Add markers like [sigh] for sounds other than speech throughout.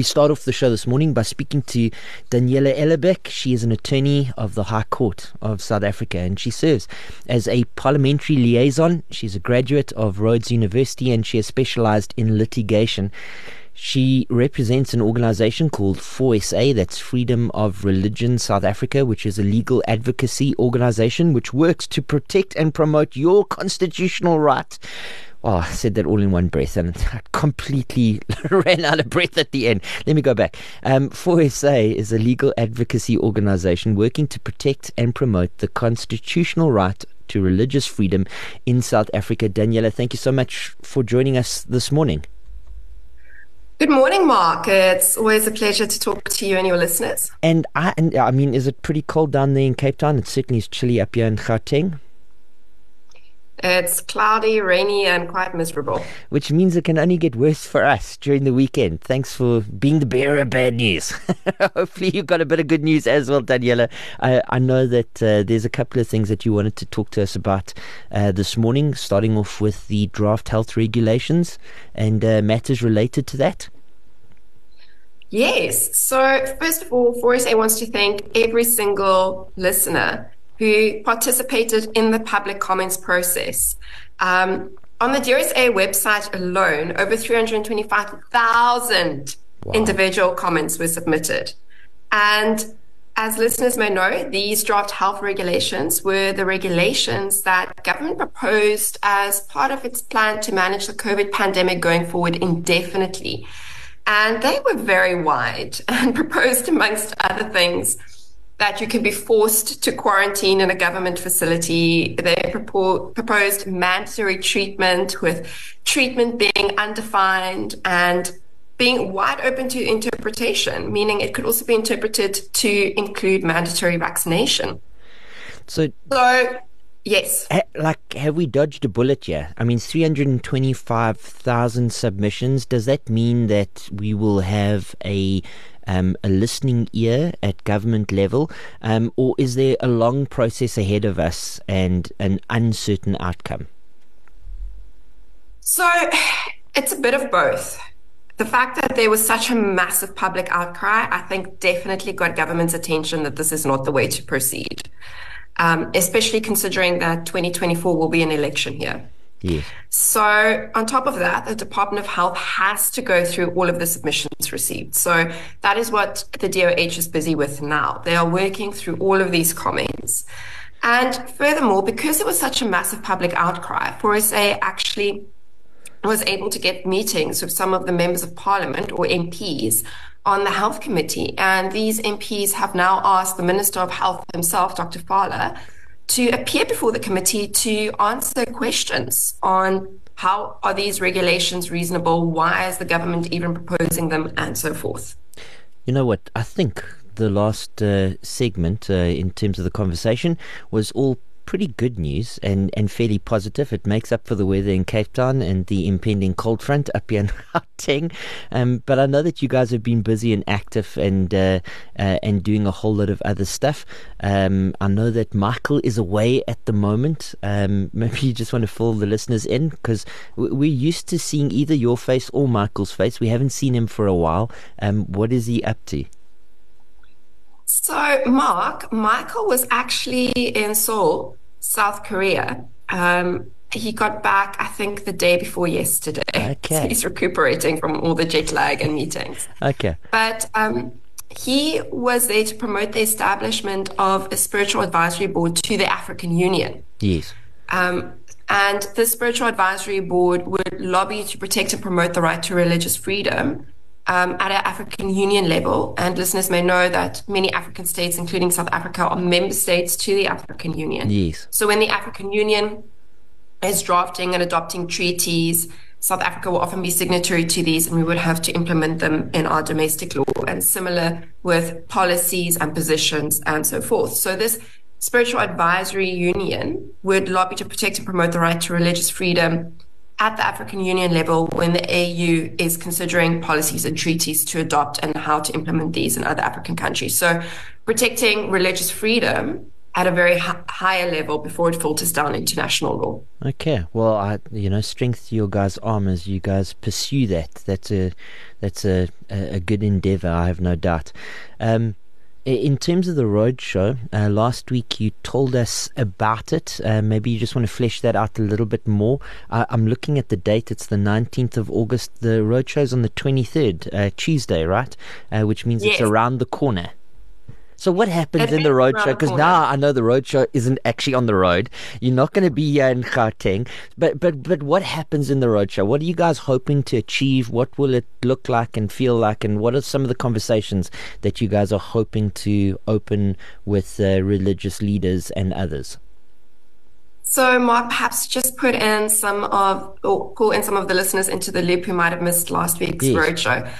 We start off the show this morning by speaking to Daniela Ellerbeck. She is an attorney of the High Court of South Africa and she serves as a parliamentary liaison. She's a graduate of Rhodes University and she has specialized in litigation. She represents an organization called FOR SA, that's Freedom of Religion South Africa, which is a legal advocacy organization which works to protect and promote your constitutional right Oh, I said that all in one breath and [laughs] I completely [laughs] ran out of breath at the end. Let me go back. Um, FOR SA is a legal advocacy organization working to protect and promote the constitutional right to religious freedom in South Africa. Daniela, thank you so much for joining us this morning. Good morning, Mark. It's always a pleasure to talk to you and your listeners. And I, and I mean, is it pretty cold down there in Cape Town? It certainly is chilly up here in Gauteng. It's cloudy, rainy, and quite miserable. Which means it can only get worse for us during the weekend. Thanks for being the bearer of bad news. [laughs] Hopefully, you've got a bit of good news as well, Daniela. I, I know that uh, there's a couple of things that you wanted to talk to us about uh, this morning, starting off with the draft health regulations and uh, matters related to that. Yes. So, first of all, FOR SA wants to thank every single listener who participated in the public comments process. Um, on the DearSA website alone, over 325,000 wow. individual comments were submitted. And as listeners may know, these draft health regulations were the regulations that government proposed as part of its plan to manage the COVID pandemic going forward indefinitely. And they were very wide [laughs] and proposed, amongst other things, that you can be forced to quarantine in a government facility. They propor- proposed mandatory treatment with treatment being undefined and being wide open to interpretation, meaning it could also be interpreted to include mandatory vaccination. So, so yes. Ha, like, have we dodged a bullet here? I mean, 325,000 submissions. Does that mean that we will have a um, a listening ear at government level, um, or is there a long process ahead of us and an uncertain outcome? So it's a bit of both. The fact that there was such a massive public outcry, I think, definitely got government's attention that this is not the way to proceed, um, especially considering that 2024 will be an election year. Yes. So, on top of that, the Department of Health has to go through all of the submissions received. So, that is what the DOH is busy with now. They are working through all of these comments. And furthermore, because it was such a massive public outcry, FOR SA actually was able to get meetings with some of the members of parliament or MPs on the health committee. And these MPs have now asked the Minister of Health himself, Dr. Phaahla, to appear before the committee to answer questions on how are these regulations reasonable, why is the government even proposing them, and so forth. You know what? I think the last uh, segment uh, in terms of the conversation was all pretty good news and, and fairly positive. It makes up for the weather in Cape Town and the impending cold front up here in [laughs] Gauteng. Um, but I know that you guys have been busy and active and uh, uh, and doing a whole lot of other stuff. Um, I know that Michael is away at the moment. Um, [laughs] maybe you just want to fill the listeners in because we're used to seeing either your face or Michael's face. We haven't seen him for a while. Um, what is he up to? So, Mark, Michael was actually in Seoul South Korea. Um, he got back, I think, the day before yesterday. [laughs] Okay. So he's recuperating from all the jet lag and meetings. Okay. But um, he was there to promote the establishment of a spiritual advisory board to the African Union. Yes. Um, and the spiritual advisory board would lobby to protect and promote the right to religious freedom um, at an African Union level. And listeners may know that many African states, including South Africa, are member states to the African Union. Yes. So when the African Union is drafting and adopting treaties, South Africa will often be signatory to these, and we would have to implement them in our domestic law, and similar with policies and positions and so forth. So this spiritual advisory union would lobby to protect and promote the right to religious freedom at the African Union level when the AU is considering policies and treaties to adopt and how to implement these in other African countries. So protecting religious freedom at a very h- higher level before it filters down international law. Okay, well, I you know, strength your guys' arm as you guys pursue that. That's a that's a, a good endeavor. I have no doubt. Um, in terms of the roadshow, uh, last week you told us about it. Uh, maybe you just want to flesh that out a little bit more. Uh, I'm looking at the date. It's the 19th of August. The roadshow's on the 23rd, uh, Tuesday, right? Uh, which means yes. it's around the corner. So what happens in the roadshow? Because now I know the roadshow isn't actually on the road. You're not going to be here in Gauteng. But but but what happens in the roadshow? What are you guys hoping to achieve? What will it look like and feel like? And what are some of the conversations that you guys are hoping to open with uh, religious leaders and others? So, Mark, perhaps just put in some of, or call in some of the listeners into the loop who might have missed last week's yes. roadshow.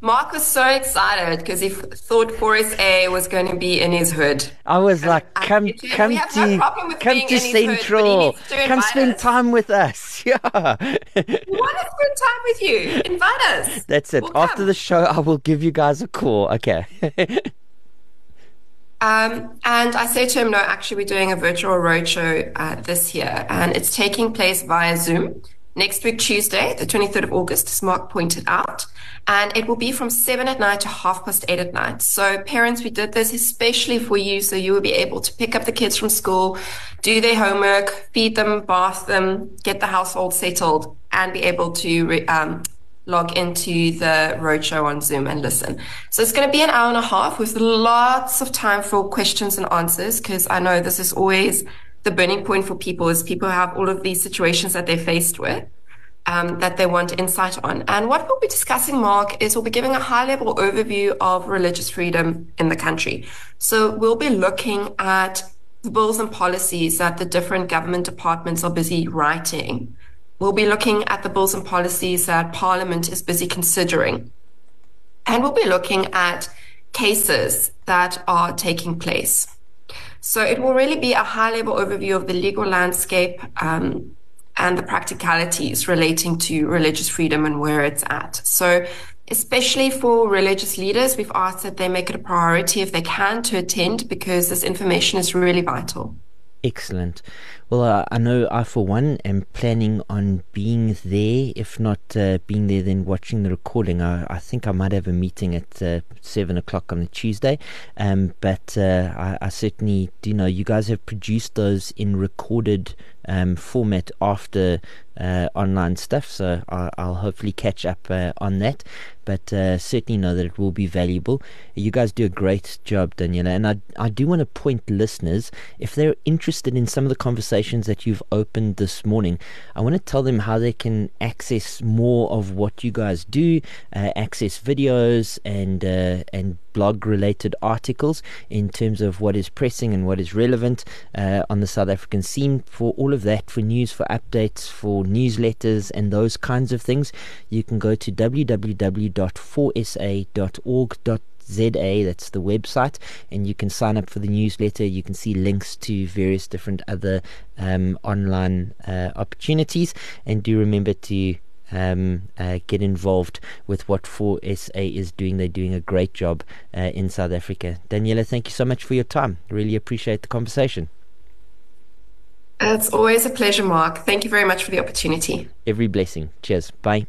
Mark was so excited because he thought FOR SA was going to be in his hood. I was like, come, come to, no come to Central, hood, come spend us. time with us. [laughs] Yeah. we want to spend time with you. Invite us. That's it. We'll After come. the show, I will give you guys a call. Okay. [laughs] Um, and I say to him, no, actually, we're doing a virtual roadshow uh, this year, and it's taking place via Zoom next week, Tuesday, the 23rd of August, as Mark pointed out. And it will be from seven at night to half past eight at night. So parents, we did this especially for you. So you will be able to pick up the kids from school, do their homework, feed them, bath them, get the household settled and be able to, re- um, log into the roadshow on Zoom and listen. So it's going to be an hour and a half with lots of time for questions and answers because I know this is always the burning point for people is people have all of these situations that they're faced with. Um, that they want insight on. And what we'll be discussing, Mark, is we'll be giving a high level overview of religious freedom in the country. So we'll be looking at the bills and policies that the different government departments are busy writing. We'll be looking at the bills and policies that Parliament is busy considering. And we'll be looking at cases that are taking place. So it will really be a high level overview of the legal landscape um, and the practicalities relating to religious freedom and where it's at. So especially for religious leaders, we've asked that they make it a priority if they can to attend because this information is really vital. Excellent. Well, I know I, for one, am planning on being there. If not uh, being there, then watching the recording. I, I, think I might have a meeting at uh, 7 o'clock on the Tuesday. Um, but uh, I, I, certainly do know you guys have produced those in recorded um, format after uh, online stuff. So I'll, I'll hopefully catch up uh, on that. But uh, certainly know that it will be valuable. You guys do a great job, Daniela. And I, I do want to point listeners, if they're interested in some of the conversations that you've opened this morning, I want to tell them how they can access more of what you guys do, uh, access videos and uh, and blog related articles in terms of what is pressing and what is relevant uh, on the South African scene. For all of that, for news, for updates, for newsletters, and those kinds of things, you can go to www.forsa.org.za ZA, that's the website, and you can sign up for the newsletter. You can see links to various different other um, online uh, opportunities, and do remember to um, uh, get involved with what FOR SA is doing. They're doing a great job uh, in South Africa. Daniela, thank you so much for your time. Really appreciate the conversation. It's always a pleasure, Mark. Thank you very much for the opportunity. Every blessing. Cheers. Bye.